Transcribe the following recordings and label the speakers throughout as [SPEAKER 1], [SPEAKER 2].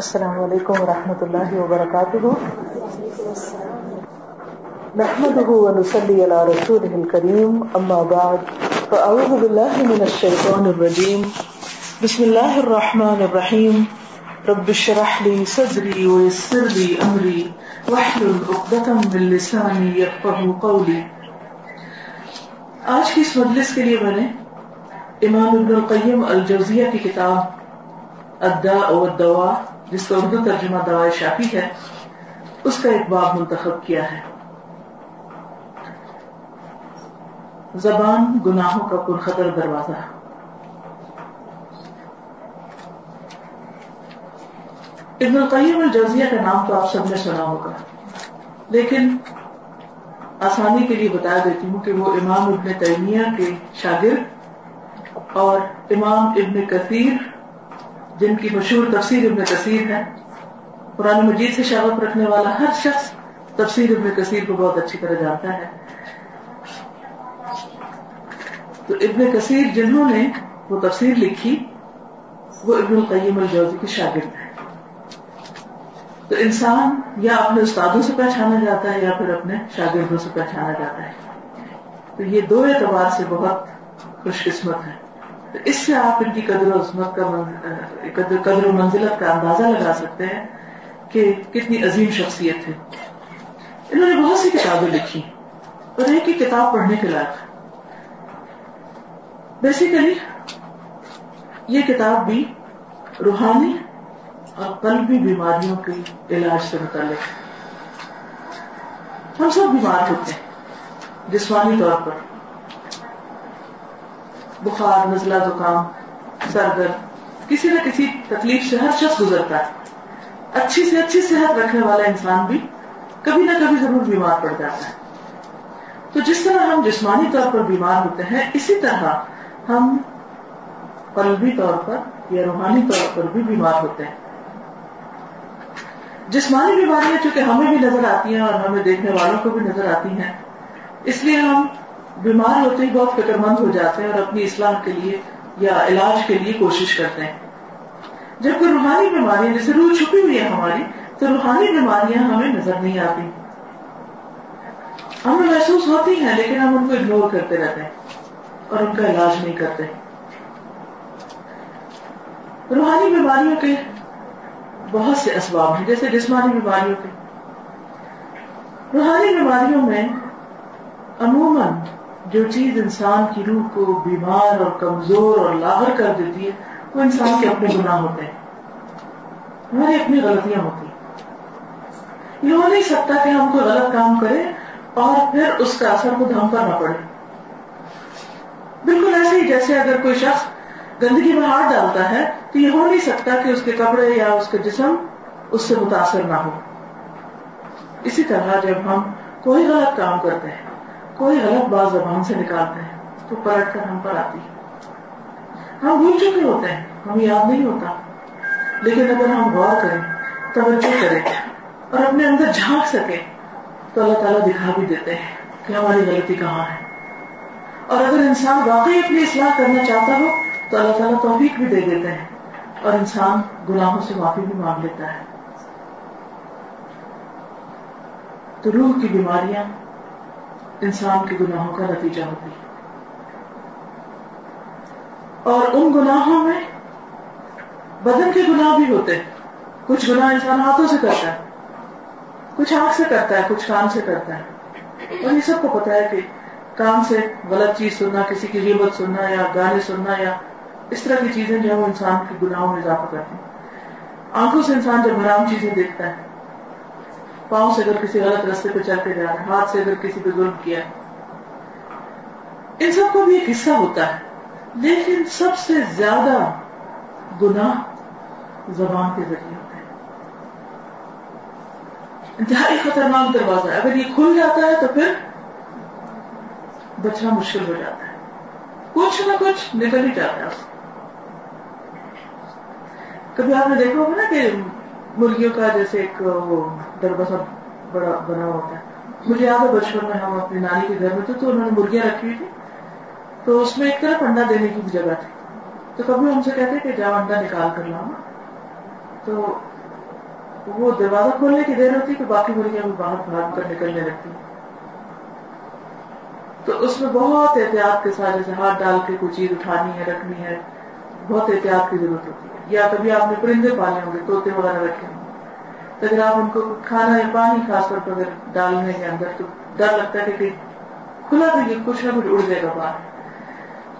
[SPEAKER 1] السلام علیکم ورحمۃ اللہ وبرکاتہ۔ نحمده ونصلي على رسوله الكريم اما بعد، فاعوذ بالله من الشيطان الرجيم بسم الله الرحمن الرحيم رب اشرح لي صدري ويسر لي امري واحلل عقدة من لساني يفقهوا قولي آج کی اس مجلس کے لیے میں نے امام ابن القیم الجوزیہ کی کتاب الداء والدواء جس کا اردو ترجمہ دوائے شافی ہے، اس کا ایک باب منتخب کیا ہے۔ زبان گناہوں کا پرخطر دروازہ۔ ابن القیم الجوزیہ کا نام تو آپ سب نے سنا ہوگا، لیکن آسانی کے لیے بتا دیتی ہوں کہ وہ امام ابن تیمیہ کے شاگرد اور امام ابن کثیر جن کی مشہور تفسیر ابن کثیر ہے۔ قرآن مجید سے شاغت رکھنے والا ہر شخص تفسیر ابن کثیر کو بہت اچھی طرح جانتا ہے۔ تو ابن کثیر جنہوں نے وہ تفسیر لکھی، وہ ابن القیم الجوزی کے شاگرد ہیں۔ تو انسان یا اپنے استادوں سے پہچانا جاتا ہے یا پھر اپنے شاگردوں سے پہچانا جاتا ہے۔ تو یہ دو اعتبار سے بہت خوش قسمت ہے اس سے آپ ان کی قدر و عظمت کا قدر و منزلت کا اندازہ لگا سکتے ہیں کہ کتنی عظیم شخصیت ہے۔ انہوں نے بہت سی کتابیں لکھی، اور ایک ہی کتاب پڑھنے کے لائق بیسیکلی یہ کتاب بھی روحانی اور قلبی بیماریوں کے علاج سے متعلق ہم سب بیمار ہوتے ہیں، جسمانی طور پر۔ بخار، نزلہ زکام سر درد کسی نہ کسی تکلیف سے ہر شخص گزرتا ہے۔ اچھی سے اچھی صحت رکھنے والا انسان بھی کبھی نہ کبھی ضرور بیمار پڑ جاتا ہے۔ تو جس طرح ہم جسمانی طور پر بیمار ہوتے ہیں، اسی طرح ہم قلبی طور پر یا روحانی طور پر بھی بیمار ہوتے ہیں۔ جسمانی بیماریاں چونکہ ہمیں بھی نظر آتی ہیں اور ہمیں دیکھنے والوں کو بھی نظر آتی ہیں، اس لیے ہم بیمار ہوتے ہی بہت فکر مند ہو جاتے ہیں اور اپنی اصلاح کے لیے یا علاج کے لیے کوشش کرتے ہیں۔ جب کوئی روحانی بیماری جیسے روح چھپی ہوئی ہے ہماری، تو روحانی بیماریاں ہمیں نظر نہیں آتی۔ ہمیں محسوس ہوتی ہیں، لیکن ہم ان کو اگنور کرتے رہتے ہیں اور ان کا علاج نہیں کرتے۔ روحانی بیماریوں کے بہت سے اسباب ہیں، جیسے جسمانی بیماریوں کے۔ روحانی بیماریوں میں عموماً جو چیز انسان کی روح کو بیمار اور کمزور اور لاغر کر دیتی ہے، وہ انسان کے اپنے گناہ ہوتے ہیں۔ ہماری اپنی غلطیاں ہوتی ہیں۔ یہ ہو نہیں سکتا کہ ہم کوئی غلط کام کریں اور پھر اس کا اثر خود ہم پر نہ پڑے۔ بالکل ایسے ہی جیسے اگر کوئی شخص گندگی میں ہاتھ ڈالتا ہے، تو یہ ہو نہیں سکتا کہ اس کے کپڑے یا اس کے جسم اس سے متاثر نہ ہو۔ اسی طرح جب ہم کوئی غلط کام کرتے ہیں کوئی غلط بات زبان سے نکالتے ہیں تو پلٹ کر ہم پر آتی ہے۔ ہم بھول چکے ہوتے ہیں ہمیں یاد نہیں ہوتا۔ لیکن اگر ہم غور کریں، توجہ کریں اور اپنے اندر جھانک سکیں، تو اللہ تعالیٰ دکھا بھی دیتے ہیں کہ ہماری غلطی کہاں ہے۔ اور اگر انسان واقعی اپنی اصلاح کرنا چاہتا ہو، تو اللہ تعالیٰ توفیق بھی دے دیتے ہیں۔ اور انسان گناہوں سے معافی بھی مانگ لیتا ہے۔ تو روح کی بیماریاں انسان کے گناہوں کا نتیجہ ہوتی ہے۔ اور ان گناہوں میں بدن کے گناہ بھی ہوتے ہیں۔ کچھ گناہ انسان ہاتھوں سے کرتا ہے، کچھ آنکھ سے کرتا ہے، کچھ کان سے کرتا ہے۔ اور یہ سب کو پتا ہے کہ کان سے غلط چیز سننا، کسی کی غیبت سننا یا گانے سننا یا اس طرح کی چیزیں جو ہے وہ انسان کے گناہوں میں اضافہ کرتی ہیں۔ آنکھوں سے انسان جب حرام چیزیں دیکھتا ہے پاؤں سے اگر کسی غلط رستے پہ چلتے جا رہے ہاتھ سے اگر کسی پہ ظلم کیا ہے۔ ان سب کو بھی ایک حصہ ہوتا ہے، لیکن سب سے زیادہ گناہ زبان کے ذریعے ہوتے ہیں۔ انتہائی خطرناک دروازہ ہے۔ اگر یہ کھل جاتا ہے تو پھر بچنا مشکل ہو جاتا ہے۔ کچھ نہ کچھ نکل ہی جاتا ہے۔ کبھی آپ نے دیکھا ہوگا نا کہ مرغیوں کا جیسے ایک دروازہ بڑا بنا ہوتا ہے۔ مجھے یاد ہے بچپن میں ہم اپنی نانی کے گھر میں تھے تو انہوں نے مرغیاں رکھی ہوئی تھی تو اس میں ایک طرف انڈا دینے کی جگہ تھی۔ تو کبھی ہم سے کہتے کہ جاؤ انڈا نکال کر لاؤ۔ تو وہ دروازہ کھولنے کی دیر ہوتی ہے کہ باقی مرغیاں بھی باہر بھاگ کر نکلنے لگتی۔ تو اس میں بہت احتیاط کے ساتھ جیسے ہاتھ ڈال کے کوئی چیز اٹھانی ہے، رکھنی ہے، بہت احتیاط کی ضرورت ہوتی۔ ہے یا کبھی آپ نے پرندے پالے ہوں گے، طوطے وغیرہ رکھے ہوں تو اگر آپ ان کو کھانا یا پانی خاص طور پر اگر ڈالنے کے اندر تو ڈر لگتا ہے کہ کھلا تو یہ کچھ نہ کچھ اڑ جائے گا باہر۔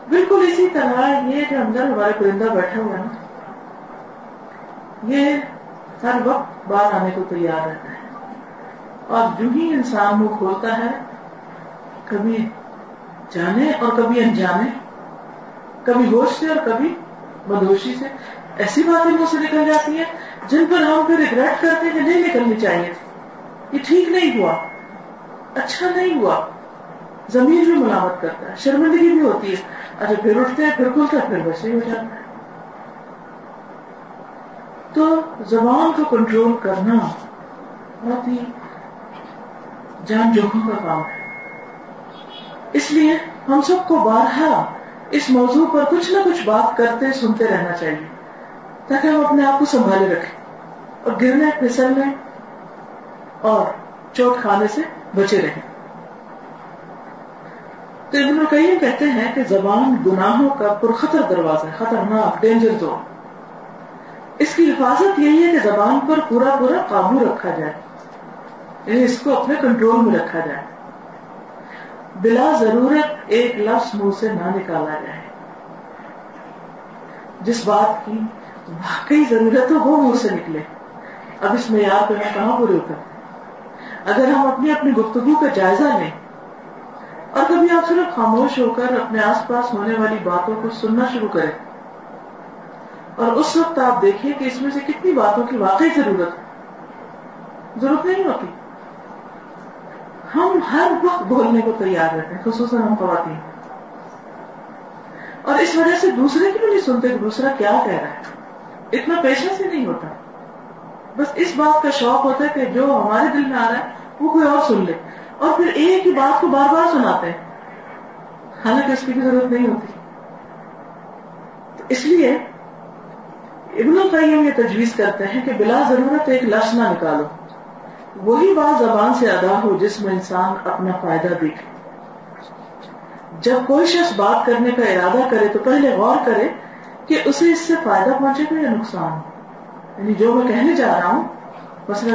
[SPEAKER 1] بالکل اسی طرح یہ جو اندر ہمارے پرندہ بیٹھا ہوا ہے نا، یہ ہر وقت باہر آنے کو تیار رہتا ہے۔ اور جو ہی انسان منہ کھولتا ہے، کبھی جانے اور کبھی انجانے، کبھی ہوش سے اور کبھی بدوشی سے ایسی باتیں منہ سے نکل جاتی ہیں جن پر ہم پھر ریگریٹ کرتے کہ نہیں نکلنی چاہیے۔ یہ ٹھیک نہیں ہوا۔ اچھا نہیں ہوا۔ زمین بھی ملامت کرتا ہے، شرمندگی بھی ہوتی ہے۔ اچھا پھر اٹھتے ہیں، پھر کھلتا ہے پھر ویسے ہی ہو جاتا ہے۔ تو زبان کو کنٹرول کرنا بہت ہی جان جوخم کا کام ہے۔ اس لیے ہم سب کو بارہا اس موضوع پر کچھ نہ کچھ بات کرتے سنتے رہنا چاہیے۔ تاکہ ہم اپنے آپ کو سنبھالے رکھیں اور گرنے پھسلنے اور چوٹ کھانے سے بچے رہیں۔ تو ابن القیم کہتے ہیں کہ زبان گناہوں کا پرخطر دروازہ ہے، خطرناک ڈینجر زون اس کی حفاظت یہی ہے کہ زبان پر پورا پورا قابو رکھا جائے۔ یعنی اس کو اپنے کنٹرول میں رکھا جائے۔ بلا ضرورت ایک لفظ منہ سے نہ نکالا جائے۔ جس بات کی واقعی ضرورت ہو وہ منہ سے نکلے۔ اب اس معیار پہ میں کہاں پورے اتر اگر ہم اپنی اپنی گفتگو کا جائزہ لیں اور کبھی آپ صرف خاموش ہو کر اپنے آس پاس ہونے والی باتوں کو سننا شروع کریں۔ اور اس وقت آپ دیکھیں کہ اس میں سے کتنی باتوں کی واقعی ضرورت ہے۔ ضرورت نہیں ہوتی۔ ہم ہر وقت بولنے کو تیار رہتے ہیں، خصوصاً ہم خواتین۔ اور اس وجہ سے دوسرے کی بھی نہیں سنتے کہ دوسرا کیا کہہ رہا ہے۔ اتنا پیشہ سے نہیں ہوتا۔ بس اس بات کا شوق ہوتا ہے کہ جو ہمارے دل میں آ رہا ہے، وہ کوئی اور سن لے۔ اور پھر ایک ہی بات کو بار بار سناتے ہیں۔ حالانکہ اس کی بھی ضرورت نہیں ہوتی۔ تو اس لیے ابن القیم یہ تجویز کرتے ہیں کہ بلا ضرورت ایک لفظ نہ نکالو۔ وہی بات زبان سے ادا ہو جس میں انسان اپنا فائدہ دیکھے۔ جب کوئی شخص بات کرنے کا ارادہ کرے تو پہلے غور کرے کہ اسے اس سے فائدہ پہنچے گا یا نقصان؟ یعنی جو میں کہنے جا رہا ہوں، مثلا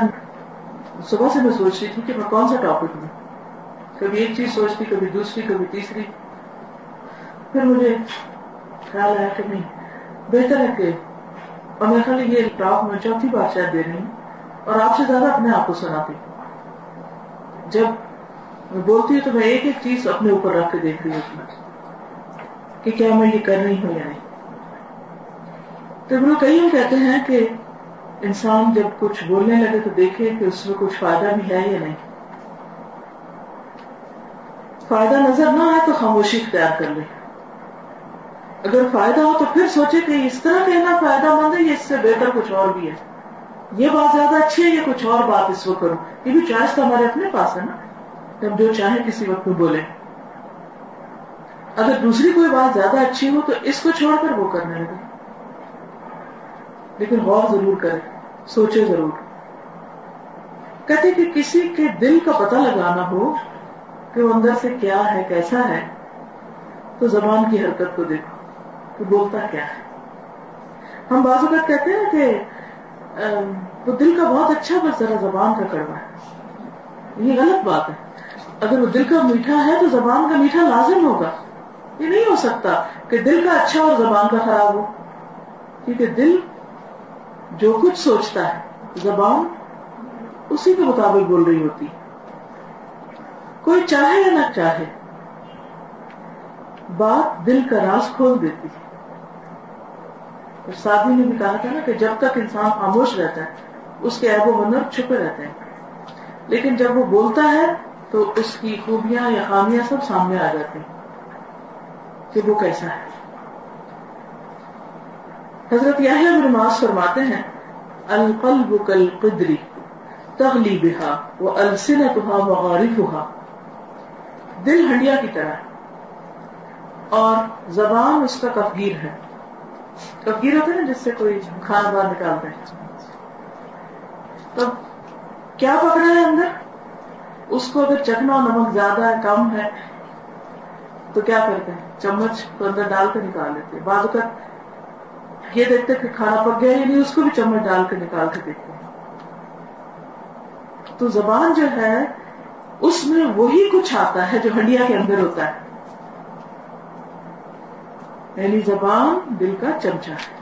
[SPEAKER 1] صبح سے میں سوچ رہی تھی کہ میں کون سا ٹاپک لوں۔ کبھی ایک چیز سوچتی، کبھی دوسری، کبھی تیسری۔ پھر مجھے خیال آیا کہ نہیں، بہتر ہے کہ، اور میرے خیال یہ ٹاپ میں چوتھی بار شاید دے رہی ہوں اور آپ سے زیادہ اپنے آپ کو سناتی جب میں بولتی ہوں تو میں ایک ایک چیز اپنے اوپر رکھ کے دیکھ رہی ہوتی کہ کیا میں یہ کر رہی ہوں یا نہیں۔ تو وہ کئی کہتے ہیں کہ انسان جب کچھ بولنے لگے تو دیکھے کہ اس میں کچھ فائدہ بھی ہے یا نہیں۔ فائدہ نظر نہ آئے تو خاموشی اختیار کر لے۔ اگر فائدہ ہو تو پھر سوچے کہ اس طرح کہنا فائدہ مند ہے یا اس سے بہتر کچھ اور بھی ہے۔ یہ بات زیادہ اچھی ہے یا کچھ اور بات اس وقت کروں؟ یہ بھی چوائس تو ہمارے اپنے پاس ہے نا۔ ہم جو چاہیں کسی وقت میں بولے اگر دوسری کوئی بات زیادہ اچھی ہو تو اس کو چھوڑ کر وہ کرنے لگے۔ لیکن غور ضرور کرے سوچے ضرور۔ کہتے کہ کسی کے دل کا پتہ لگانا ہو کہ وہ اندر سے کیا ہے، کیسا ہے، تو زبان کی حرکت کو دیکھو کہ بولتا کیا ہے۔ ہم بعض اوقات کہتے ہیں کہ وہ دل کا بہت اچھا بس ذرا زبان کا کڑوا ہے۔ یہ غلط بات ہے۔ اگر وہ دل کا میٹھا ہے تو زبان کا میٹھا لازم ہوگا۔ یہ نہیں ہو سکتا کہ دل کا اچھا اور زبان کا خراب ہو، کیونکہ دل جو کچھ سوچتا ہے، زبان اسی کے مطابق بول رہی ہوتی۔ کوئی چاہے یا نہ چاہے، بات دل کا راز کھول دیتی۔ ہے سادی نے بھی کہا تھا نا کہ جب تک انسان خاموش رہتا ہے، اس کے ایب و منر چھپے رہتے ہیں۔ لیکن جب وہ بولتا ہے، تو اس کی خوبیاں یا خامیاں سب سامنے آ جاتی ہیں کہ وہ کیسا ہے۔ حضرت یاہی نماز فرماتے ہیں، القلب کل قدری تغلی بہا وہ السنت ہوا دل ہنڈیا کی طرح اور زبان اس کا کفگیر ہے۔ کفگیر ہوتا ہے نا جس سے کوئی کھانا باہر نکالتا ہے۔ تو کیا پکڑا ہے اندر؟ اس کو اگر چکھنا نمک زیادہ ہے، کم ہے، تو کیا کرتے ہیں؟ چمچ کو اندر ڈال کر نکال لیتے بعض اوقات یہ دیکھتے کہ کھانا پک گیا یا نہیں اس کو بھی چمچ ڈال کر نکال کے دیکھتے ہیں۔ تو زبان جو ہے، اس میں وہی کچھ آتا ہے جو ہڈیا کے اندر ہوتا ہے۔ یعنی زبان دل کا چمچا ہے۔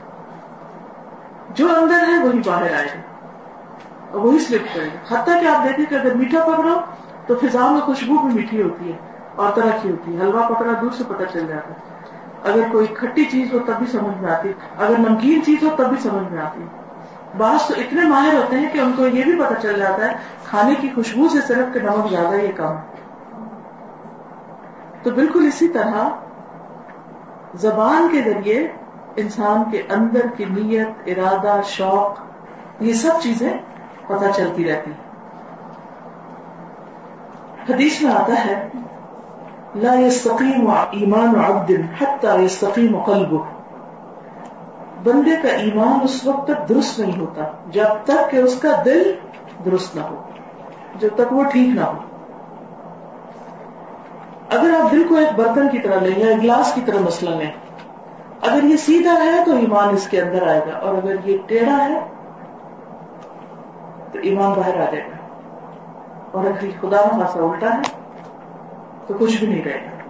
[SPEAKER 1] جو اندر ہے، وہی باہر آئے۔ گا اور وہی سلپ کرے۔ گا حتیٰ کہ آپ دیکھیں کہ اگر میٹھا پکڑو تو فضا میں خوشبو بھی میٹھی ہوتی ہے، اور طرح کی ہوتی ہے۔ حلوا پکڑا دور سے پتہ چل جاتا ہے۔ اگر کوئی کھٹی چیز ہو تب بھی سمجھ میں آتی، اگر نمکین چیز ہو تب بھی سمجھ میں آتی۔ بعض تو اتنے ماہر ہوتے ہیں کہ ان کو یہ بھی پتا چل جاتا ہے، کھانے کی خوشبو سے صرف کہ نمک زیادہ یہ کم۔ تو بالکل اسی طرح زبان کے ذریعے انسان کے اندر کی نیت، ارادہ، شوق، یہ سب چیزیں پتہ چلتی رہتی۔ حدیث میں آتا ہے لا يستقيم ایمان عبد حتى يستقيم قلبه. بندے کا ایمان اس وقت تک درست نہیں ہوتا، جب تک کہ اس کا دل درست نہ ہو، جب تک وہ ٹھیک نہ ہو۔ اگر آپ دل کو ایک برتن کی طرح لیں یا ایک گلاس کی طرح مسئلہ لیں، اگر یہ سیدھا ہے تو ایمان اس کے اندر آئے گا، اور اگر یہ ٹیڑھا ہے تو ایمان باہر آ جائے گا۔ اور اگر یہ خدا خاصا الٹا ہے تو کچھ بھی نہیں رہے گا۔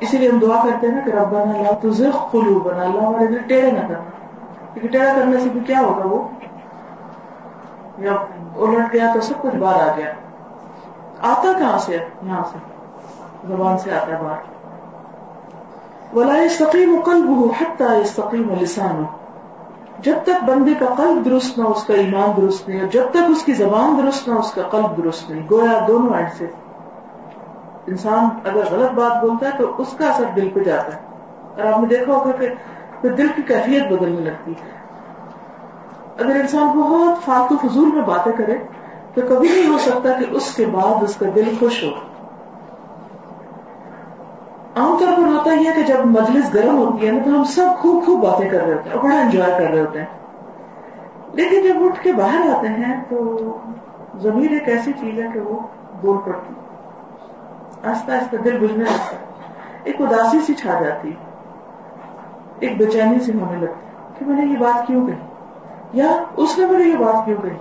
[SPEAKER 1] اسی لیے ہم دعا کرتے ہیں نا کہ رب بنا تجھے خلو بنا لا ہمارے دل ٹیڑھے نہ کرنا کیونکہ ٹیڑھا کرنے سے بھی کیا ہوگا وہ؟ یا الٹ گیا تو سب کچھ باہر آ گیا۔ آتا کہاں سے؟ یہاں سے۔ زبان سے آتا ہے باہر۔ ولا يستقيم قلبه حتى يستقيم لسانه۔ جب تک بندے کا قلب درست نہ اس کا ایمان درست نہیں، اور جب تک اس کی زبان درست نہ اس کا قلب درست نہیں۔ گویا دونوں اینڈ سے۔ انسان اگر غلط بات بولتا ہے تو اس کا اثر دل پہ جاتا ہے۔ اور آپ نے دیکھا ہوگا کہ پھر دل کی کیفیت بدلنے لگتی ہے۔ اگر انسان بہت فالتو فضول میں باتیں کرے تو کبھی نہیں ہو سکتا کہ اس کے بعد اس کا دل خوش ہو۔ عام طور پر ہوتا یہ کہ جب مجلس گرم ہوتی ہے نا تو ہم سب خوب خوب باتیں کر رہے ہوتے ہیں اور بڑا انجوائے کر رہے ہوتے ہیں۔ لیکن جب اٹھ کے باہر آتے ہیں تو زمین ایک ایسی چیز ہے کہ وہ بول پڑتی۔ آہستہ آہستہ دل بجنے لگتا ہے۔ ایک اداسی سی چھا جاتی ایک بےچینی سی ہونے لگتی کہ میں نے یہ بات کیوں کہی؟ یا اس نے میرے یہ بات کیوں کہی؟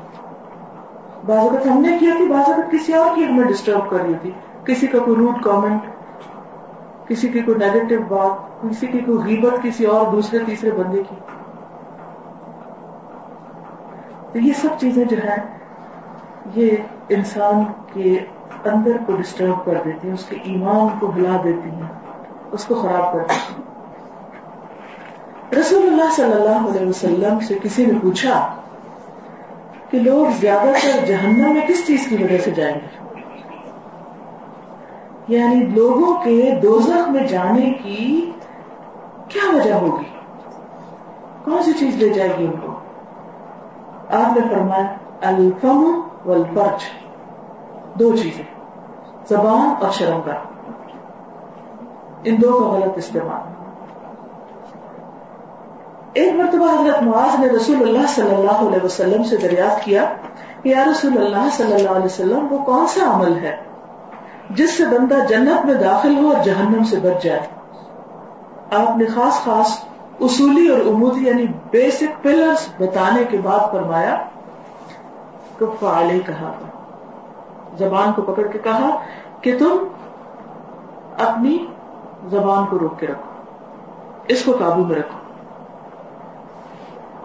[SPEAKER 1] بعض اگر ہم نے کیا تھی، بعض اگر کسی اور کی ہمیں ڈسٹرب کر رہی تھی۔ کسی کا کوئی روٹ کامنٹ کسی کی کوئی نیگیٹو بات، کسی کی کوئی غیبت کسی اور دوسرے، تیسرے بندے کی۔ تو یہ سب چیزیں جو ہے یہ انسان کے اندر کو ڈسٹرب کر دیتی ہیں، اس کے ایمان کو ہلا دیتی ہیں، اس کو خراب کر دیتی ہیں۔ رسول اللہ صلی اللہ علیہ وسلم سے کسی نے پوچھا کہ لوگ زیادہ تر جہنم میں کس چیز کی وجہ سے جائیں گے؟ یعنی لوگوں کے دوزخ میں جانے کی کیا وجہ ہوگی؟ کون سی چیز لے جائے گی ان کو؟ آپ نے فرمایا، الفم والفرج۔ دو چیزیں، زبان اور شرم کا۔ ان دو کا غلط استعمال۔ ایک مرتبہ حضرت معاذ نے رسول اللہ صلی اللہ علیہ وسلم سے دریافت کیا کہ یا رسول اللہ صلی اللہ علیہ وسلم، وہ کون سا عمل ہے جس سے بندہ جنت میں داخل ہو اور جہنم سے بچ جائے؟ آپ نے خاص خاص اصولی اور عمودی یعنی بیسک پلرز بتانے کے بعد فرمایا کفا علیہ کہا زبان کو پکڑ کے کہا کہ تم اپنی زبان کو روک کے رکھو، اس کو قابو میں رکھو۔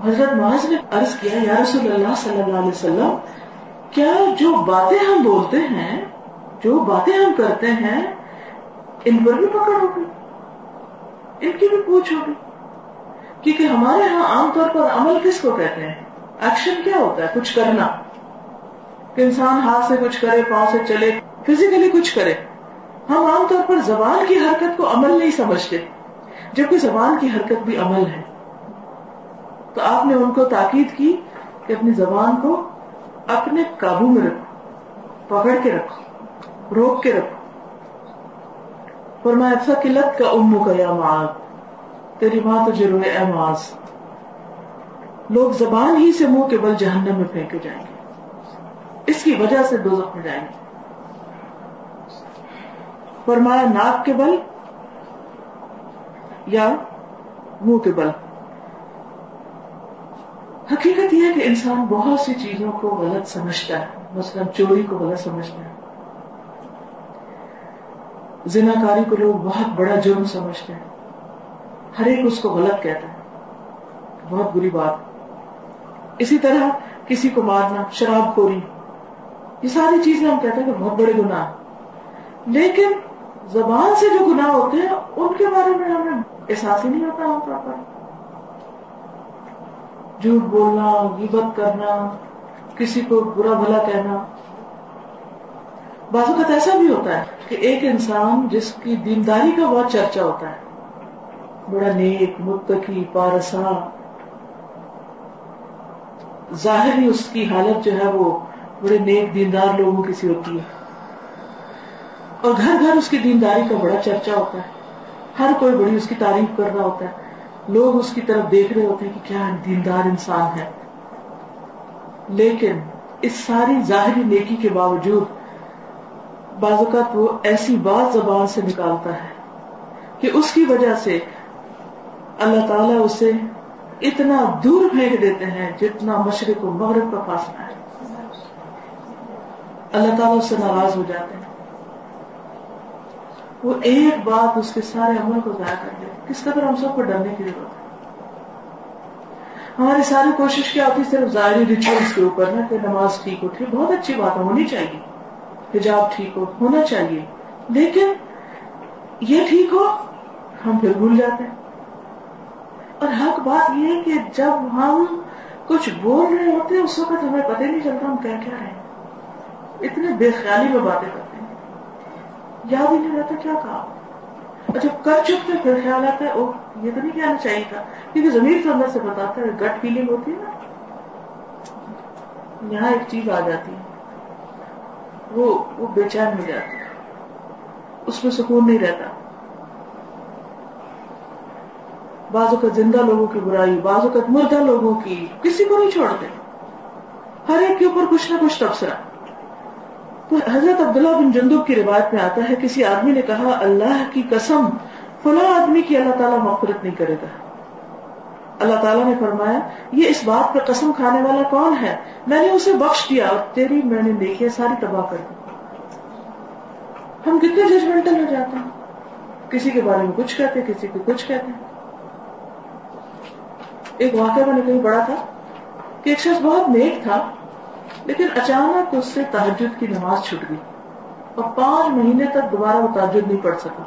[SPEAKER 1] حضرت معاذ نے عرض کیا، یا رسول اللہ صلی اللہ علیہ وسلم، کیا جو باتیں ہم بولتے ہیں، جو باتیں ہم کرتے ہیں، ان پر بھی پکڑ ہوگی؟ ان کی بھی پوچھ ہوگی۔ کیونکہ ہمارے ہاں عام طور پر عمل کس کو کہتے ہیں؟ ایکشن کیا ہوتا ہے؟ کچھ کرنا۔ کہ انسان ہاتھ سے کچھ کرے، پاؤں سے چلے فزیکلی کچھ کرے۔ ہم عام طور پر زبان کی حرکت کو عمل نہیں سمجھتے، جبکہ زبان کی حرکت بھی عمل ہے۔ تو آپ نے ان کو تاکید کی کہ اپنی زبان کو اپنے قابو میں رکھو، پکڑ کے رکھو، روک کے رکھو۔ فرمایا میں قلت کا امو کا یا معاذ، تیری ماں تجھے روئے، اے معاذ۔ لوگ زبان ہی سے منہ کے بل جہنم میں پھینکے جائیں گے۔ اس کی وجہ سے دو میں جائیں گے۔ فرمایا، ناک کے بل یا منہ کے بل۔ حقیقت یہ ہے کہ انسان بہت سی چیزوں کو غلط سمجھتا ہے۔ مثلا چوری کو غلط سمجھتا ہے۔ زنا کاری کو لوگ بہت بڑا جرم سمجھتے ہیں۔ ہر ایک اس کو غلط کہتا ہے۔ بہت بری بات۔ اسی طرح کسی کو مارنا، شراب خوری یہ ساری چیزیں ہم کہتے ہیں کہ بہت بڑے گناہ لیکن زبان سے جو گناہ ہوتے ہیں، ان کے بارے میں ہمیں احساس ہی نہیں ہوتا ہم پر جھوٹ بولنا، غیبت کرنا، کسی کو برا بھلا کہنا۔ بعض اوقات ایسا بھی ہوتا ہے کہ ایک انسان جس کی دینداری کا بہت چرچا ہوتا ہے، بڑا نیک، متقی، پارسا، ظاہر ہی اس کی حالت جو ہے وہ بڑے نیک دیندار لوگوں کی سی ہوتی ہے۔ اور گھر گھر اس کی دینداری کا بڑا چرچا ہوتا ہے۔ ہر کوئی بڑی اس کی تعریف کر رہا ہوتا ہے۔ لوگ اس کی طرف دیکھ رہے ہوتے ہیں کہ کیا دیندار انسان ہے۔ لیکن اس ساری ظاہری نیکی کے باوجود بعض اوقات وہ ایسی بات زبان سے نکالتا ہے کہ اس کی وجہ سے اللہ تعالیٰ اسے اتنا دور پھینک دیتے ہیں جتنا مشرق و مغرب کا فاصلہ ہے۔ اللہ تعالیٰ اس سے ناراض ہو جاتے ہیں۔ وہ ایک بات اس کے سارے عمل کو ضائع کر دے کس قدر ہم سب کو ڈرنے کی ضرورت ہے۔ ہماری ساری کوشش کیا ہوتی صرف ظاہری ریچولس کے اوپر نا کہ نماز ٹھیک ہو، ٹھیک، بہت اچھی بات ہونی چاہیے۔ حجاب ٹھیک ہو، ہونا چاہیے۔ لیکن یہ ٹھیک ہو، ہم پھر بھول جاتے ہیں۔ اور حق بات یہ ہے کہ جب ہم کچھ بول رہے ہوتے ہیں، اس وقت ہمیں پتہ نہیں چلتا ہم کیا کیا رہے ہیں۔ اتنے بے خیالی میں باتیں کرتے ہیں۔ یاد ہی نہیں رہتا کیا کہا۔ اور جب کر چکتے پھر خیال آتا ہے او یہ تو نہیں کہنا چاہیے تھا۔ کیونکہ زمین سے اندر سے بتاتا ہے، گٹ فیلنگ ہوتی ہے نا۔ یہاں ایک چیز آ جاتی ہے۔ وہ وہ بے چین ہو جاتا ہے۔ اس میں سکون نہیں رہتا۔ بعض اوقات زندہ لوگوں کی برائی، بعض اوقات مردہ لوگوں کی، کسی کو نہیں چھوڑتے۔ ہر ایک کے اوپر کچھ نہ کچھ تبصرہ۔ حضرت عبداللہ بن جندب کی روایت میں آتا ہے، کسی آدمی نے کہا، اللہ کی قسم، فلاں آدمی کی اللہ تعالیٰ مغفرت نہیں کرے گا۔ اللہ تعالیٰ نے فرمایا، یہ اس بات پہ قسم کھانے والا کون ہے؟ میں نے اسے بخش دیا اور تیری، میں نے دیکھی ساری تباہ کر دی۔ ہم کتنے ججمنٹل ہو جاتے ہیں۔ کسی کے بارے میں کچھ کہتے، کسی کو کچھ کہتے۔ ہیں ایک واقعہ میں نے کہیں پڑھا تھا کہ ایک شخص بہت نیک تھا۔ لیکن اچانک اس سے تحجد کی نماز چھٹ گئی اور پانچ مہینے تک دوبارہ وہ تحجد نہیں پڑھ سکا۔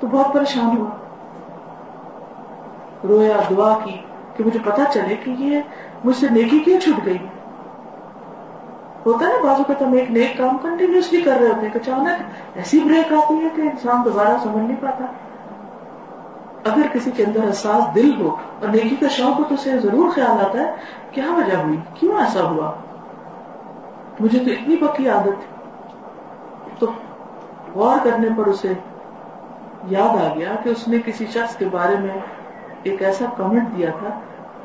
[SPEAKER 1] تو بہت پریشان ہوا۔ رویا، دعا کی کہ مجھے پتا چلے کہ یہ مجھ سے نیکی کیوں چھٹ گئی؟ ہوتا ہے نا بازو کا ہم ایک نیک کام کنٹینیوسلی کر رہے ہوتے ہیں اچانک ایسی بریک آتی ہے کہ انسان دوبارہ سمجھ نہیں پاتا۔ اگر کسی کے اندر احساس دل ہو اور نیکی کا شوق ہو تو اسے ضرور خیال آتا ہے، کیا وجہ ہوئی؟ کیوں ایسا ہوا؟ مجھے تو اتنی پکی عادت تھی۔ تو غور کرنے پر اسے یاد آ گیا کہ اس نے کسی شخص کے بارے میں ایک ایسا کمنٹ دیا تھا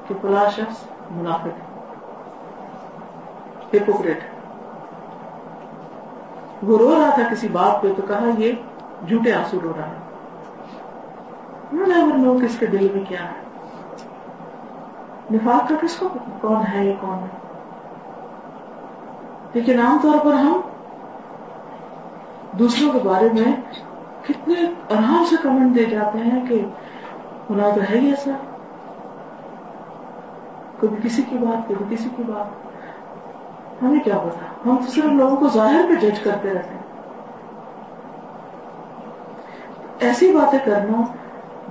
[SPEAKER 1] کہ فلاں شخص منافق ہپوکریٹ وہ رو رہا تھا کسی بات پہ تو کہا، یہ جھوٹے آنسو رو رہا ہے۔ نو کس کے دل میں کیا ہے نفاق کا کس کو کون ہے یہ کون ہے لیکن عام طور پر ہم دوسروں کے بارے میں کتنے آرام سے کمنٹ دے جاتے ہیں کہ ہونا تو ہے ہی ایسا کبھی کسی کی بات کبھی کسی کی بات ہمیں کیا پتا ہم تو صرف لوگوں کو ظاہر پہ جج کرتے رہتے ہیں ایسی باتیں کرنا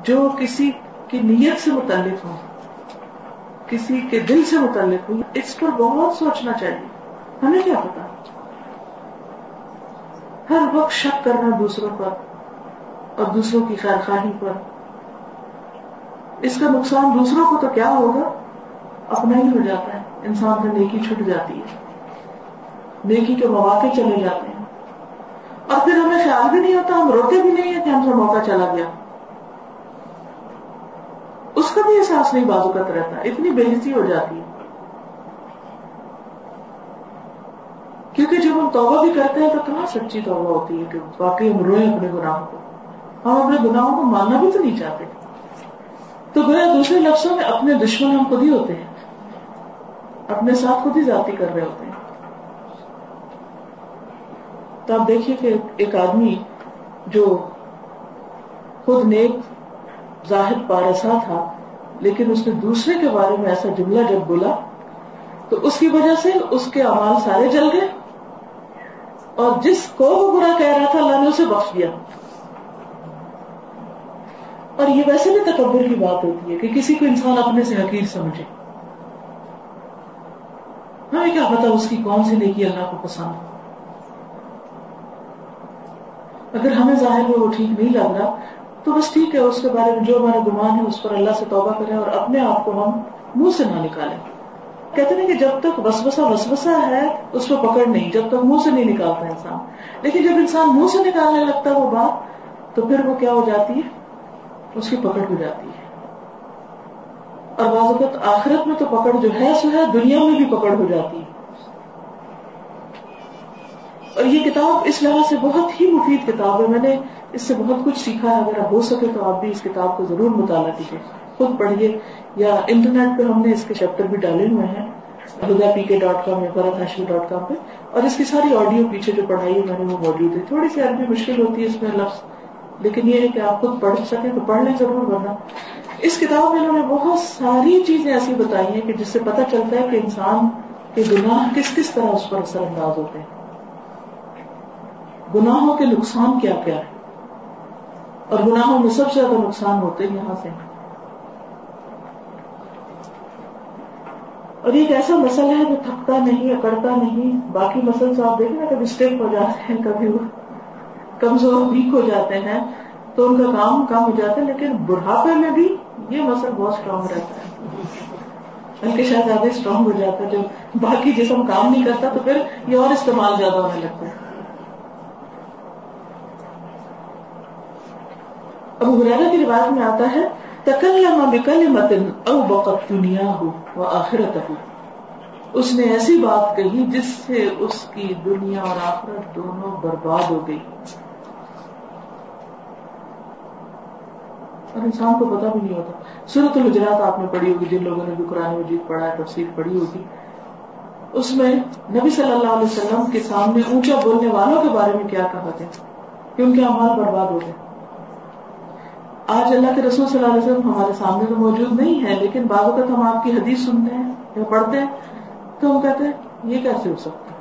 [SPEAKER 1] جو کسی کی نیت سے متعلق ہو کسی کے دل سے متعلق ہو اس پر بہت سوچنا چاہیے۔ ہمیں کیا پتا؟ ہر وقت شک کرنا دوسروں پر اور دوسروں کی خیر خواہی پر۔ اس کا نقصان دوسروں کو تو کیا ہوگا؟ اپنا ہی ہو جاتا ہے۔ انسان کا نیکی چھٹ جاتی ہے۔ نیکی کے مواقع چلے جاتے ہیں۔ اور پھر ہمیں خیال بھی نہیں ہوتا، ہم روتے بھی نہیں ہیں کہ ہم سے موقع چلا گیا۔ اس کا بھی احساس نہیں بازوقت رہتا اتنی بےحسی ہو جاتی ہے۔ کیونکہ جب ہم توبہ بھی کرتے ہیں تو کہاں سچی توبہ ہوتی ہے کہ واقعی ہم روئیں اپنے گناہوں کو؟ ہم اپنے گناہوں کو ماننا بھی تو نہیں چاہتے۔ تو گویا دوسرے لفظوں میں اپنے دشمن ہم خود ہی ہوتے ہیں۔ اپنے ساتھ خود ہی ذاتی کر رہے ہوتے ہیں۔ تو آپ دیکھیے کہ ایک آدمی جو خود نیک ظاہر پارسا تھا، لیکن اس نے دوسرے کے بارے میں ایسا جملہ جب بولا، تو اس کی وجہ سے اس کے امال سارے جل گئے۔ اور جس کو وہ برا کہہ رہا تھا، اللہ نے اسے بخش دیا۔ اور یہ ویسے بھی تکبر کی بات ہوتی ہے کہ کسی کو انسان اپنے سے حقیر سمجھے۔ ہمیں کیا پتا اس کی کون سی نیکی اللہ کو پسند اگر ہمیں ظاہر میں وہ ٹھیک نہیں لگ رہا تو بس ٹھیک ہے، اس کے بارے میں جو ہمارا گمان ہے، اس پر اللہ سے توبہ کریں اور اپنے آپ کو ہم منہ سے نہ نکالیں۔ کہتے ہیں کہ جب تک وسوسہ وسوسہ ہے، اس کو پکڑ نہیں، جب تک منہ سے نہیں نکالتا انسان۔ لیکن جب انسان منہ سے نکالنے لگتا ہے وہ بات، تو پھر وہ کیا ہو جاتی ہے؟ اس کی پکڑ ہو جاتی ہے۔ اور بعض اوقات آخرت میں تو پکڑ جو ہے سو ہے، دنیا میں بھی پکڑ ہو جاتی ہے۔ اور یہ کتاب اس لحاظ سے بہت ہی مفید کتاب ہے۔ میں نے اس سے بہت کچھ سیکھا ہے۔ اگر ہو سکے تو آپ بھی اس کتاب کو ضرور مطالعہ کیجیے۔ خود پڑھیے۔ یا انٹرنیٹ پہ ہم نے اس کے چیپٹر بھی ڈالے ہوئے ہیں۔ ہدا پی کے ڈاٹ کام یا برت ہاشمی ڈاٹ کام پہ۔ اور اس کی ساری آڈیو پیچھے جو پڑھائی ہے، میں نے وہ موجود ہے۔ تھوڑی سی عربی مشکل ہوتی ہے اس میں لفظ۔ لیکن یہ ہے کہ آپ خود پڑھ سکیں تو پڑھ لیں ضرور، ورنہ اس کتاب میں انہوں نے بہت ساری چیزیں ایسی بتائی ہیں کہ جس سے پتہ چلتا ہے کہ انسان کے گناہ کس کس طرح اس پر اثر انداز ہوتے ہیں۔ گناہوں کے نقصان کیا کیا ہے اور گناہوں میں سب سے زیادہ نقصان ہوتے ہیں یہاں سے۔ اور یہ ایک ایسا مسئلہ ہے جو تھکتا نہیں، اکڑتا نہیں۔ باقی مسل آپ دیکھیں نا کبھی اسٹیپ ہو جاتے ہیں، کبھی کمزور ویک ہو جاتے ہیں، تو ان کا کام کم ہو جاتا ہے، لیکن بڑھاپے میں بھی یہ مسل بہت اسٹرانگ رہتا ہے۔ بلکہ شاید زیادہ اسٹرانگ ہو جاتا ہے، جب باقی جسم کام نہیں کرتا تو پھر یہ اور استعمال زیادہ ہونے لگتا ہے۔ ابو حرارہ کی روایت میں آتا ہے، تکلم بکلمت او بقت دنیا ہو و آخرت ہو اس نے ایسی بات کہی جس سے اس کی دنیا اور آخرت دونوں برباد ہو گئی۔ اور انسان کو پتا بھی نہیں ہوتا۔ صورت الحجرات آپ نے پڑھی ہوگی، جن لوگوں نے بھی قرآن مجید پڑھا ہے تفصیل پڑھی ہوگی۔ اس میں نبی صلی اللہ علیہ وسلم کے سامنے اونچا بولنے والوں کے بارے میں کیا کہا تھا؟ کہ ان کے امال برباد ہو گئے۔ آج اللہ کے رسول صلی اللہ علیہ وسلم ہمارے سامنے تو موجود نہیں ہے لیکن بعض اوقات ہم آپ کی حدیث سنتے ہیں یا پڑھتے ہیں، تو ہم کہتے ہیں، یہ کیسے ہو سکتا؟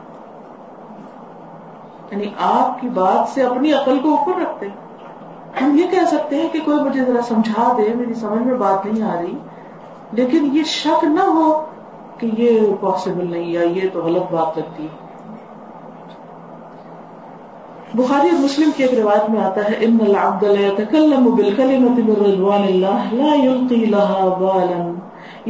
[SPEAKER 1] یعنی آپ کی بات سے اپنی عقل کو اوپر رکھتے ہیں۔ ہم یہ کہہ سکتے ہیں کہ کوئی مجھے ذرا سمجھا دے، میری سمجھ میں بات نہیں آ رہی، لیکن یہ شک نہ ہو کہ یہ پاسبل نہیں، یا یہ تو غلط بات لگتی۔ ہے بخاری اور مسلم کی ایک روایت میں آتا ہے ان العبد لا يتكلم بالكلمه من رضوان الله لا يلقي لها بالا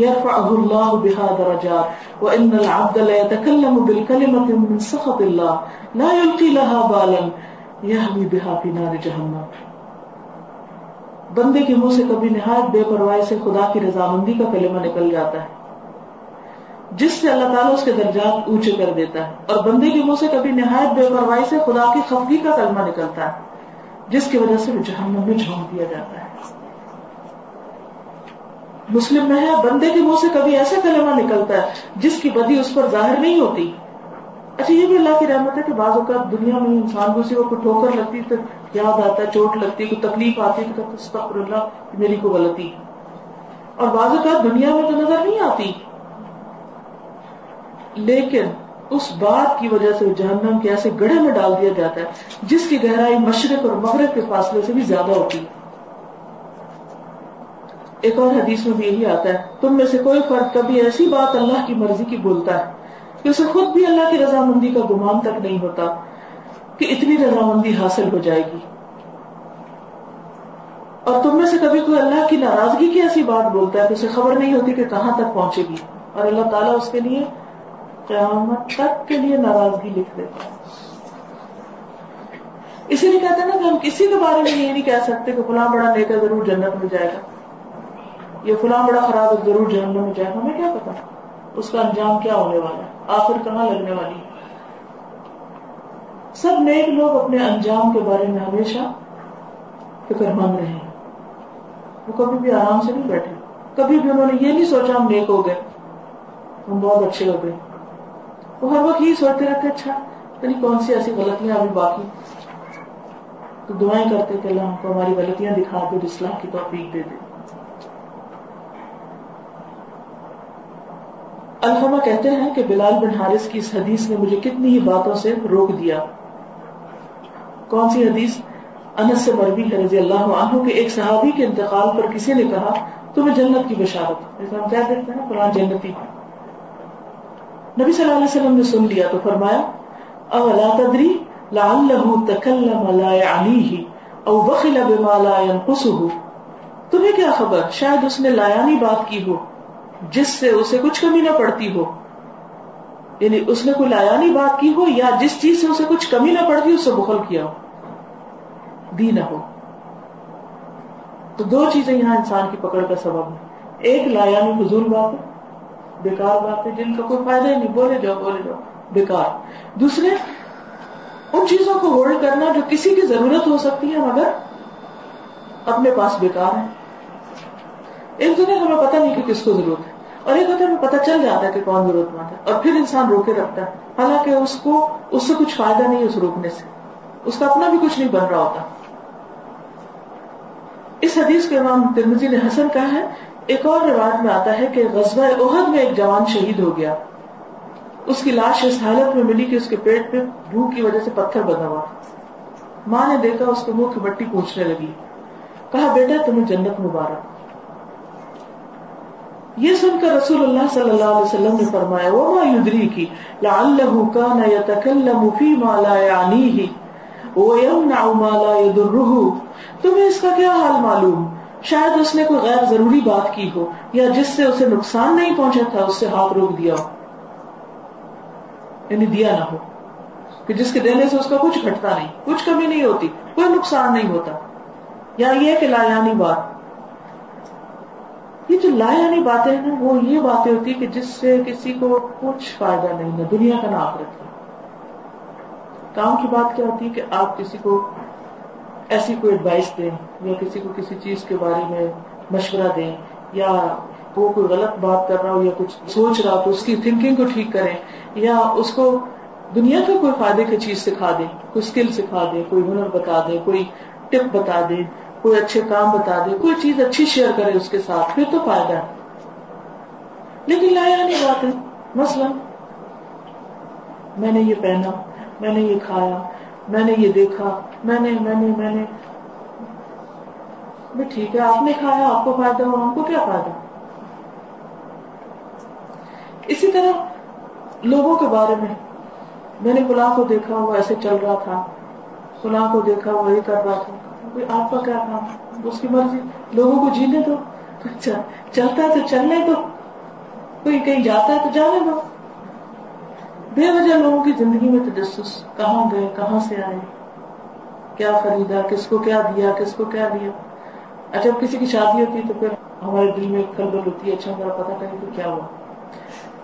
[SPEAKER 1] يرفعه الله بها درجات وان العبد لا يتكلم بالكلمه من سخط الله لا يلقي لها بالا يهوي بها في نار جهنم. بندے کے منہ سے کبھی نہایت بے پرواہی سے خدا کی رضامندی کا کلمہ نکل جاتا ہے۔ جس سے اللہ تعالیٰ اس کے درجات اونچے کر دیتا ہے اور بندے کے منہ سے کبھی نہایت بے پرواہی سے خدا کی خفگی کا کلمہ نکلتا ہے، جس کی وجہ سے وہ جہنم میں جھونک دیا جاتا ہے۔ مسلم میں ہے، بندے کے منہ سے کبھی ایسا کلمہ نکلتا ہے جس کی بدی اس پر ظاہر نہیں ہوتی۔ اچھا یہ بھی اللہ کی رحمت ہے کہ بعض اوقات دنیا میں انسان کو اسی کو ٹھوکر لگتی تو یاد آتا ہے، چوٹ لگتی ہے کوئی تکلیف آتی ہے تو اللہ میری کو غلطی۔ اور بعض اوقات دنیا میں تو نظر نہیں آتی۔ لیکن اس بات کی وجہ سے جہنم کے ایسے گڑھے میں ڈال دیا جاتا ہے، جس کی گہرائی مشرق اور مغرب کے فاصلے سے بھی زیادہ ہوتی ہے۔ ایک اور حدیث میں بھی یہی آتا ہے، تم میں سے کوئی فرق کبھی ایسی بات اللہ کی مرضی کی بولتا ہے کہ اسے خود بھی اللہ کی رضامندی کا گمان تک نہیں ہوتا کہ اتنی رضامندی حاصل ہو جائے گی۔ اور تم میں سے کبھی کوئی اللہ کی ناراضگی کی ایسی بات بولتا ہے کہ اسے خبر نہیں ہوتی کہ کہاں تک پہنچے گی۔ اور اللہ تعالیٰ اس کے لیے قیامت تک کے لیے ناراضگی لکھ دیتا ہے اسی لیے کہتے ہیں نا کہ ہم کسی کے بارے میں یہ نہیں کہہ سکتے کہ فلاں بڑا نیتا ضرور جنت میں جائے گا۔ یہ فلاں بڑا خراب ہے ضرور جہنم میں جائے گا۔ ہمیں کیا پتا اس کا انجام کیا ہونے والا ہے؟ آخر کہاں لگنے والی سب نیک لوگ اپنے انجام کے بارے میں ہمیشہ فکر مند رہے وہ کبھی بھی آرام سے نہیں بیٹھے۔ کبھی بھی انہوں نے یہ نہیں سوچا ہم نیک ہو گئے۔ ہم بہت اچھے ہو گئے۔ وہ ہر وقت یہی سوچتے رہتے اچھا یعنی کون سی ایسی غلطیاں ابھی باقی تو دعائیں کرتے کہ اللہ ہم کو ہماری غلطیاں دکھا دے اسلام کی توفیق دے دے۔ الحما کہتے ہیں کہ بلال بن حارث کی اس حدیث نے مجھے کتنی ہی باتوں سے روک دیا۔ کون سی حدیث؟ انس سے مربی ہے، رضی اللہ عنہ کے ایک صحابی کے انتقال پر کسی نے کہا، تمہیں جنت کی بشارت۔ ہم کیا دیکھتے ہیں، قرآن جنتی نبی صلی اللہ علیہ وسلم نے سن لیا تو فرمایا، اولا تدری لعلہ تکلم لا یعنیہ او بخل بما لا ينقصه تمہیں کیا خبر؟ شاید اس نے لایانی بات کی ہو، جس سے اسے کچھ کمی نہ پڑتی ہو۔ یعنی اس نے کوئی لایانی بات کی ہو، یا جس چیز سے اسے کچھ کمی نہ پڑتی اس سے بخل کیا ہو۔ دی نہ ہو تو دو چیزیں یہاں انسان کی پکڑ کا سبب ہے ایک لایانی حضور بات۔ ہے بیکار بات ہے، جن کا کوئی فائدہ ہی نہیں۔ بولے جاؤ بولے جاؤ۔ بیکار۔ دوسرے، ان چیزوں کو ہولڈ کرنا جو کسی کی ضرورت ہو سکتی ہے، مگر اپنے پاس بیکار ہے۔ ایک دنیا ہمیں پتہ نہیں کہ کس کو ضرورت ہے۔ اور ایک ہوتا ہمیں پتہ چل جاتا ہے کہ کون ضرورت مند ہے۔ اور پھر انسان روکے رکھتا ہے۔ حالانکہ اس کو، اس سے کچھ فائدہ نہیں اس روکنے سے۔ اس کا اپنا بھی کچھ نہیں بن رہا ہوتا۔ اس حدیث کے امام ترمزی نے حسن کہا ہے ایک اور روایت میں آتا ہے کہ غزوہ عہد میں ایک جوان شہید ہو گیا۔ اس کی لاش اس حالت میں ملی کہ اس کے پیٹ پہ بھوک کی وجہ سے پتھر بنا ہوا ماں نے دیکھا اس کے منہ کی مٹی پوچھنے لگی۔ کہا، بیٹا، تمہیں جنت مبارک. یہ سن کر رسول اللہ صلی اللہ علیہ وسلم نے فرمایا، وما یدری کی لعلہ کان یتکلم فی ما لا یعنیہ۔ ویمنع ما لا یدرہ تمہیں اس کا کیا حال معلوم؟ شاید اس نے کوئی غیر ضروری بات کی ہو، یا جس سے اسے نقصان نہیں پہنچا تھا، اس سے ہاتھ روک دیا ہو۔ یعنی دیا نہ ہو، کہ جس کے دینے سے اس کا کچھ گھٹتا نہیں، کچھ کمی نہیں ہوتی، کوئی نقصان نہیں ہوتا۔ یا یہ کہ لایانی بات، یہ جو لایانی باتیں ہیں وہ یہ باتیں ہوتی کہ جس سے کسی کو کچھ فائدہ نہیں ہے، دنیا کا نہ آخرت کا کام کی بات کیا ہوتی ہے کہ آپ کسی کو ایسی کوئی ایڈوائس دیں یا کسی کو کسی چیز کے بارے میں مشورہ دیں یا وہ کوئی غلط بات کر رہا ہو یا کچھ سوچ رہا تو اس کی تھنکنگ کو ٹھیک کریں یا اس کو دنیا کا کوئی فائدے کی چیز سکھا دیں، کوئی اسکل سکھا دیں، کوئی ہنر بتا دیں، کوئی ٹپ بتا دیں، کوئی اچھے کام بتا دے کوئی چیز اچھی شیئر کرے اس کے ساتھ، پھر تو فائدہ ہے۔ لیکن لایا یعنی نہیں بات ہے۔ مثلا میں نے یہ پہنا، میں نے یہ کھایا میں نے یہ دیکھا، میں نے میں نے میں نے۔ ٹھیک ہے، آپ نے کھایا، آپ کو فائدہ ہو ہم کو کیا فائدہ؟ اسی طرح لوگوں کے بارے میں میں نے فلاں کو دیکھا، وہ ایسے چل رہا تھا، فلاں کو دیکھا، وہ یہ کر رہا تھا۔ آپ کا کیا کام؟ اس کی مرضی۔ لوگوں کو جینے دو۔ اچھا چلتا ہے تو چلنے دو۔ کوئی کہیں جاتا ہے تو جانے دو۔ بے وجہ لوگوں کی زندگی میں تجسس، کہاں گئے، کہاں سے آئے؟ کیا خریدا، کس کو کیا دیا، کس کو کیا دیا؟ اچھا کسی کی شادی ہوتی ہے تو پھر ہمارے دل میں کلبل ہوتی ہے اچھا میرا پتا کریں تو کیا ہوا؟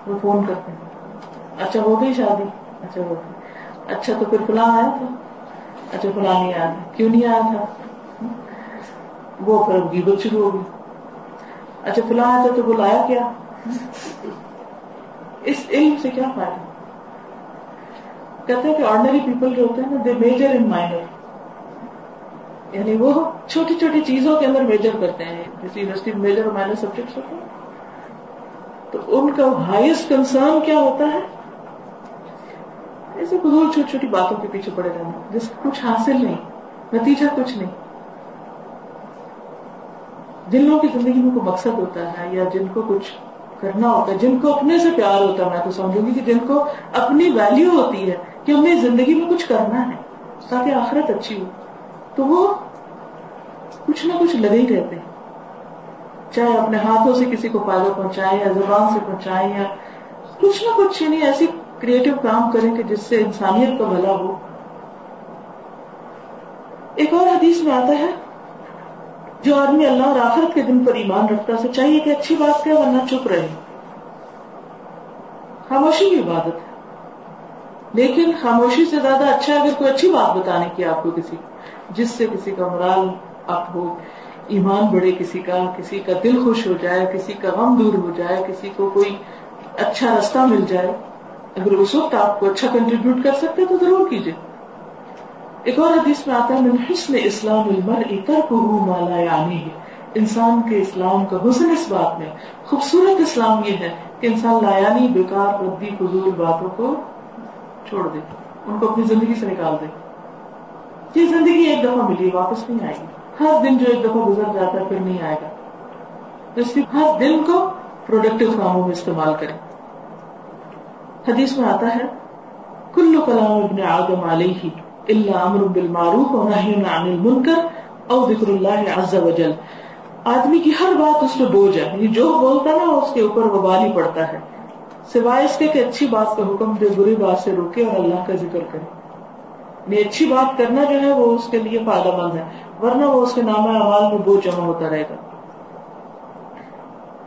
[SPEAKER 1] وہ فون کرتے ہیں اچھا ہو گئی شادی؟ اچھا ہو گئی۔ اچھا تو پھر فلاں آیا تھا؟ اچھا فلاں نہیں آیا تھا۔ کیوں نہیں آیا تھا؟ وہ پھر غیبت شروع ہوگی اچھا فلاں آیا تھا تو بلایا کیا؟ اس علم سے کیا فائدہ؟ کہتے ہیں کہ آرڈنری پیپل جو ہوتے ہیں نا دے میجر ان مائنر یعنی وہ چھوٹی چھوٹی چیزوں کے اندر میجر کرتے ہیں. جیسے یونیورسٹی میں میجر اور مائنر سبجیکٹس ہوتے ہیں. تو ان کا ہائیسٹ کنسرن کیا ہوتا ہے? ایسے فضول چھوٹی چھوٹی باتوں کے پیچھے پڑے رہنا. جس کو کچھ حاصل نہیں. نتیجہ کچھ نہیں. جن لوگوں کی زندگی میں کوئی مقصد ہوتا ہے یا جن کو کچھ کرنا ہوتا ہے، جن کو اپنے سے پیار ہوتا ہے، میں تو سمجھوں گی کہ جن کو اپنی ویلو ہوتی ہے کہ ہمیں زندگی میں کچھ کرنا ہے تاکہ آخرت اچھی ہو۔ تو وہ کچھ نہ کچھ لگے ہی رہتے ہیں۔ چاہے اپنے ہاتھوں سے کسی کو فائدہ پہنچائے یا زبان سے پہنچائے یا کچھ نہ کچھ یعنی ایسی کریٹو کام کریں کہ جس سے انسانیت کا بھلا ہو۔ ایک اور حدیث میں آتا ہے، جو آدمی اللہ اور آخرت کے دن پر ایمان رکھتا اسے چاہیے کہ اچھی بات کہ ورنہ چپ رہے۔ خاموشی کی عبادت ہے۔ لیکن خاموشی سے زیادہ اچھا اگر کوئی اچھی بات بتانے کی آپ کو کسی جس سے کسی کا مرال آپ ہو، ایمان بڑھے، کسی کا کسی کا دل خوش ہو جائے، کسی کا غم دور ہو جائے، کسی کو کوئی اچھا رستہ مل جائے، اگر اس وقت آپ کو اچھا کنٹریبیوٹ کر سکتے تو ضرور کیجیے۔ ایک اور حدیث میں آتا ہے حسن اسلام کو مالا یعنی ہے انسان کے اسلام کا حسن اس بات میں۔ خوبصورت اسلام یہ ہے کہ انسان لایانی بیکار ردی فضول باتوں کو چھوڑ دے ان کو اپنی زندگی سے نکال دے۔ یہ زندگی ایک دفعہ ملی، واپس نہیں آئے گی۔ ہر دن جو ایک دفعہ گزر جاتا ہے، پھر نہیں آئے گا۔ اس لیے ہر دن کو پروڈکٹیو کاموں میں استعمال کریں۔ حدیث میں آتا ہے، کل کلام ابن آدم علیہ اللہ امر بالمعروف اور عن المنکر او ذکر اللہ عز وجل۔ آدمی کی ہر بات اس پہ بوجھ ہے یعنی جو بولتا نا، اس کے اوپر وبال ہی پڑتا ہے۔ سوائے اس کے کہ اچھی بات کا حکم دے، بری بات سے روکے اور اللہ کا ذکر کرے۔ یعنی اچھی بات کرنا جو ہے وہ اس کے لیے فائدہ مند ہے، ورنہ وہ اس کے نام اعمال میں بوجھ جمع ہوتا رہے گا۔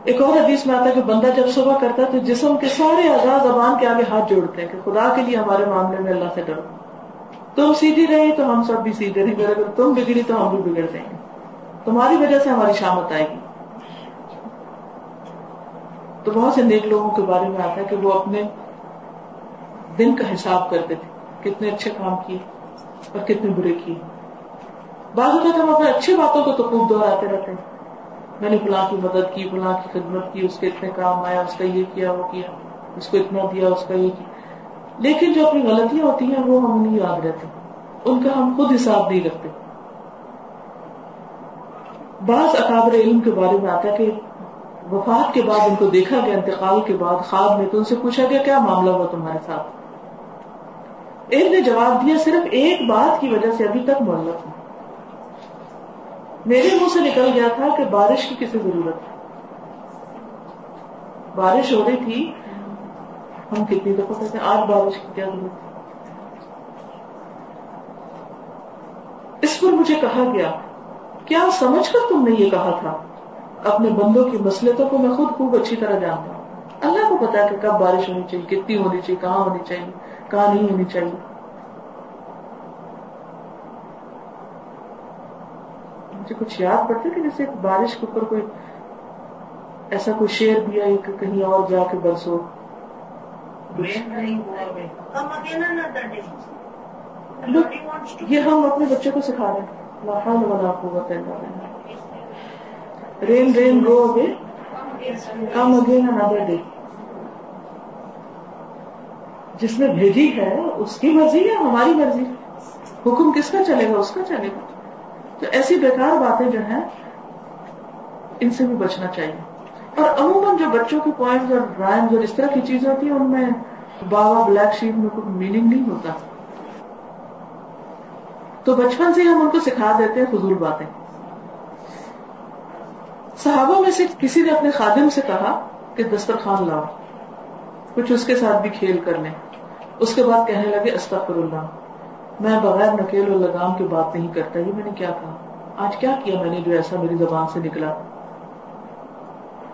[SPEAKER 1] ایک اور حدیث میں آتا ہے کہ بندہ جب صبح کرتا ہے تو جسم کے سارے آزاد زبان کے آگے ہاتھ جوڑتے ہیں کہ خدا کے لیے ہمارے معاملے میں اللہ سے ڈرو۔ تم سیدھی رہی تو ہم سب بھی سیدھے رہیں گے اگر تم بگڑی تو ہم بھی بگڑ جائیں گے تمہاری وجہ سے ہماری شامت آئے گی۔ تو بہت سے نیک لوگوں کے بارے میں آتا ہے کہ وہ اپنے دن کا حساب کرتے تھے، کتنے اچھے کام کیے اور کتنے برے کیے۔ بعض اوقات ہم اپنے اچھی باتوں کو تو خوب دہراتے رہتے ہیں۔ میں نے فلاں کی مدد کی، فلاں کی خدمت کی، اس کے اتنے کام آیا اس کا یہ کیا، وہ کیا، اس کو اتنا دیا، اس کا یہ کیا۔ لیکن جو اپنی غلطیاں ہوتی ہیں، وہ ہم نہیں یاد رہتے۔ ان کا ہم خود حساب نہیں رکھتے۔ بعض اکابر علم کے بارے میں آتا ہے کہ وفات کے بعد ان کو دیکھا گیا، انتقال کے بعد خواب میں تو ان سے پوچھا گیا، کیا معاملہ ہوا تمہارے ساتھ؟ ایک نے جواب دیا، صرف ایک بات کی وجہ سے ابھی تک معلق ہوں۔ میرے منہ سے نکل گیا تھا کہ بارش کی کسی ضرورت ہے۔ بارش ہو رہی تھی، ہم کتنی دفعہ کہتے ہیں، آج بارش کی کیا ضرورت اس پر مجھے کہا گیا، کیا سمجھ کر تم نے یہ کہا تھا؟ اپنے بندوں کی مسلطوں کو میں خود خوب اچھی طرح جانتا ہوں۔ اللہ کو پتا کہ کب بارش ہونی چاہیے کتنی ہونی چاہیے کہاں ہونی چاہیے کہاں نہیں ہونی چاہیے۔ مجھے کچھ یاد پڑتا کہ جیسے بارش کے اوپر کوئی ایسا کوئی شیر دیا کہیں اور جا کے برسو۔ یہ ہم اپنے بچوں کو سکھا رہے ہیں۔ رین رین گو اگے کم اگین اندر ڈے جس نے بھیجی ہے، اس کی مرضی ہے، ہماری مرضی۔ حکم کس کا چلے گا، اس کا چلے گا۔ تو ایسی بیکار باتیں جو ہیں، ان سے بھی بچنا چاہیے۔ اور عموماً جو بچوں کے پوائنٹ اور رائمز اور اس طرح کی چیزیں ہوتی ہیں، ان میں بابا بلیک شیپ میں کوئی میننگ نہیں ہوتا۔ تو بچپن سے ہم ان کو سکھا دیتے ہیں فضول باتیں۔ صحابوں میں سے کسی نے اپنے خادم سے کہا کہ دسترخوان لاؤ، کچھ اس کے ساتھ بھی کھیل کر لیں۔ اس کے بعد کہنے لگے، استغفر اللہ، میں بغیر نکیل اور لگام کی بات نہیں کرتا، یہ میں نے کیا کہا؟ آج کیا کیا میں نے جو ایسا میری زبان سے نکلا؟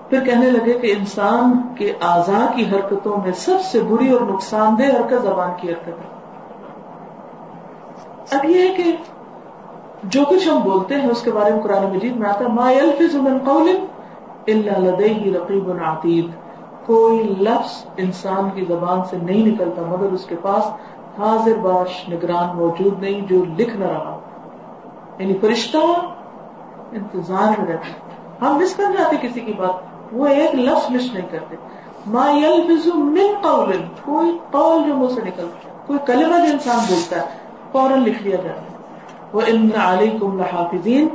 [SPEAKER 1] پھر کہنے لگے کہ انسان کے آزاد کی حرکتوں میں سب سے بری اور نقصان دہ حرکت زبان کی حرکت ہے۔ اب یہ ہے کہ جو کچھ ہم بولتے ہیں اس کے بارے میں قرآن مجید میں آتا ہے، ما يلفظ من قول الا لديه رقیب عتید کوئی لفظ انسان کی زبان سے نہیں نکلتا، مگر اس کے پاس حاضر باش نگران موجود نہیں جو لکھ نہ رہا۔ یعنی فرشتہ انتظار میں رہتا ہم مس کر جاتے کسی کی بات، وہ ایک لفظ مس نہیں کرتے۔ ما يلفظ من قول، کوئی قول جو منہ سے نکلتا، کوئی کلمہ جو انسان بولتا ہے، فوراً لکھ لیا جاتا ہے۔ وہ ان علیکم لحافظین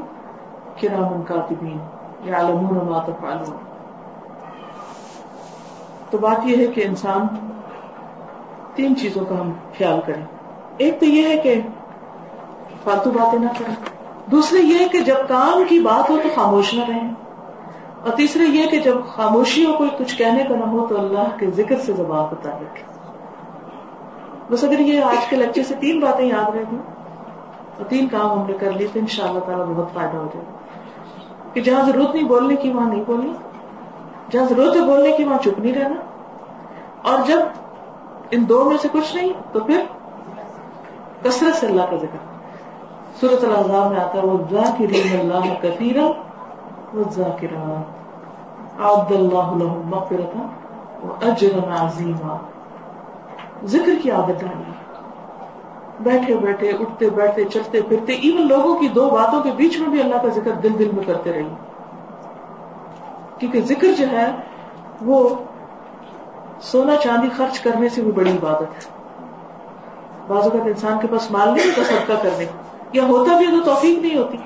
[SPEAKER 1] کرام کاتبین یعلمون ما تفعلون۔ تو بات یہ ہے کہ انسان تین چیزوں کا ہم خیال کریں۔ ایک تو یہ ہے کہ فالتو باتیں نہ کریں۔ دوسرے یہ کہ جب کام کی بات ہو تو خاموش نہ رہیں۔ اور تیسرے یہ کہ جب خاموشی ہو کوئی کچھ کہنے کا نہ ہو تو اللہ کے ذکر سے زبان بتا رکھے بس اگر یہ آج کے لیکچر سے تین باتیں یاد رہیں گی اور تین کام ہم نے کر لی تو ان شاء اللہ تعالیٰ بہت فائدہ ہو جائے گا۔ کہ جہاں ضرورت نہیں بولنے کی، وہاں نہیں بولنی۔ جہاں ضرورت ہے بولنے کی، وہاں چپ نہیں رہنا۔ اور جب ان دو میں سے کچھ نہیں، تو پھر کثرت سے اللہ کا ذکر۔ صورت الزام میں آتا ہے وہ ذاکرین اللہ کثیر وہ ذاکرہ عبد اللہ مغفرتا وہ اجر عظیمہ ذکر کی عادت ڈالی بیٹھے بیٹھے، اٹھتے بیٹھتے چلتے پھرتے ایون لوگوں کی دو باتوں کے بیچ میں بھی اللہ کا ذکر دل دل میں کرتے رہی کیونکہ ذکر جو ہے، وہ سونا چاندی خرچ کرنے سے بھی بڑی عبادت ہے۔ بعض اوقات انسان کے پاس مال نہیں ہوتا صدقہ کرنے۔ یا ہوتا بھی تو توفیق نہیں ہوتی۔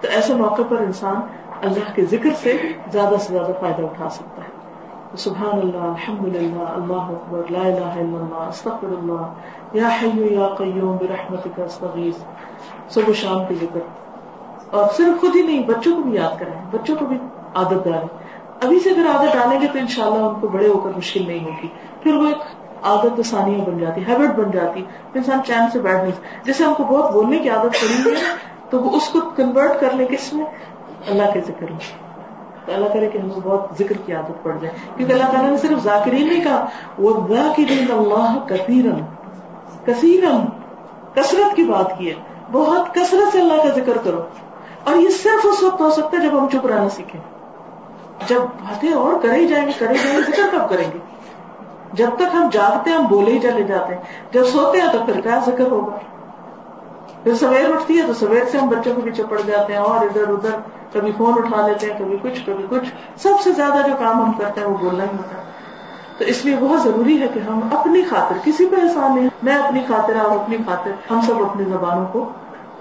[SPEAKER 1] تو ایسے موقع پر انسان اللہ کے ذکر سے زیادہ سے زیادہ فائدہ اٹھا سکتا ہے۔ سبحان اللہ الحمد للہ اللہ اکبر، لا الہ الا اللہ، استغفر اللہ یا حی یا قیوم برحمتک استغیث، صبح شام کے ذکر اور صرف خود ہی نہیں، بچوں کو بھی یاد کریں، بچوں کو بھی عادت ڈالیں۔ ابھی سے اگر عادت ڈالیں گے تو انشاءاللہ ان کو بڑے ہو کر مشکل نہیں ہوگی۔ پھر وہ ایک عادت ثانیہ بن جاتی ہیبٹ بن جاتی انسان چین سے بیٹھ نہیں جیسے ہم کو بہت بولنے کی عادت پڑی ہے، تو وہ اس کو کنورٹ کر لیں کس میں اللہ کے ذکر میں تو اللہ کرے کہ ہمیں بہت ذکر کی عادت پڑ جائے۔ کیونکہ اللہ تعالیٰ نے صرف ذاکرین نہیں کہا وہ ذاکرین اللہ کثیرن کثیرن کثرت کی بات کی ہے۔ بہت کثرت سے اللہ کا ذکر کرو۔ اور یہ صرف اس وقت ہو سکتا ہے جب ہم چپ رہنا سیکھیں۔ جب باتیں اور کرے جائیں گے، کرے جائیں گے، ذکر کب کریں گے؟ جب تک ہم جاگتے ہیں، ہم بولے ہی چلے جاتے ہیں۔ جب سوتے ہیں تو پھر کیا ذکر ہوگا؟ پھر سویر اٹھتی ہے تو سویر سے ہم بچوں کے پیچھے پڑ جاتے ہیں اور ادھر ادھر کبھی فون اٹھا لیتے ہیں، کبھی کچھ کبھی کچھ۔ سب سے زیادہ جو کام ہم کرتے ہیں وہ بولنا ہی ہوتا ہے۔ تو اس لیے بہت ضروری ہے کہ ہم اپنی خاطر، کسی پہ احسان نہیں، میں اپنی خاطر آپ اپنی خاطر ہم سب اپنی زبانوں کو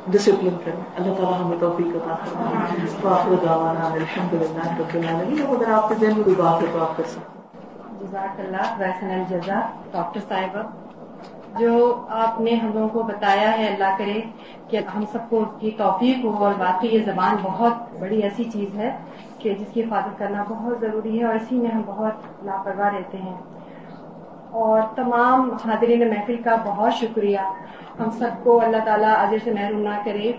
[SPEAKER 1] ڈسپلن کریں۔ اللہ تعالیٰ ہمیں توفیق عطا فرمائے۔ دعوانا الحمد للہ رب العالمین۔ اگر آپ کے ذہن میں کوئی بات ہے تو آپ کر سکتے
[SPEAKER 2] جزاک اللہ ویسن الجزا ڈاکٹر صاحبہ، جو آپ نے ہم لوگوں کو بتایا ہے، اللہ کرے کہ ہم سب کو کی توفیق ہو۔ اور واقعی یہ زبان بہت بڑی ایسی چیز ہے کہ جس کی حفاظت کرنا بہت ضروری ہے اور اسی میں ہم بہت لاپرواہ رہتے ہیں۔ اور تمام حاضرین محفل کا بہت شکریہ۔ ہم سب کو اللہ تعالیٰ اجر سے محروم نہ کرے۔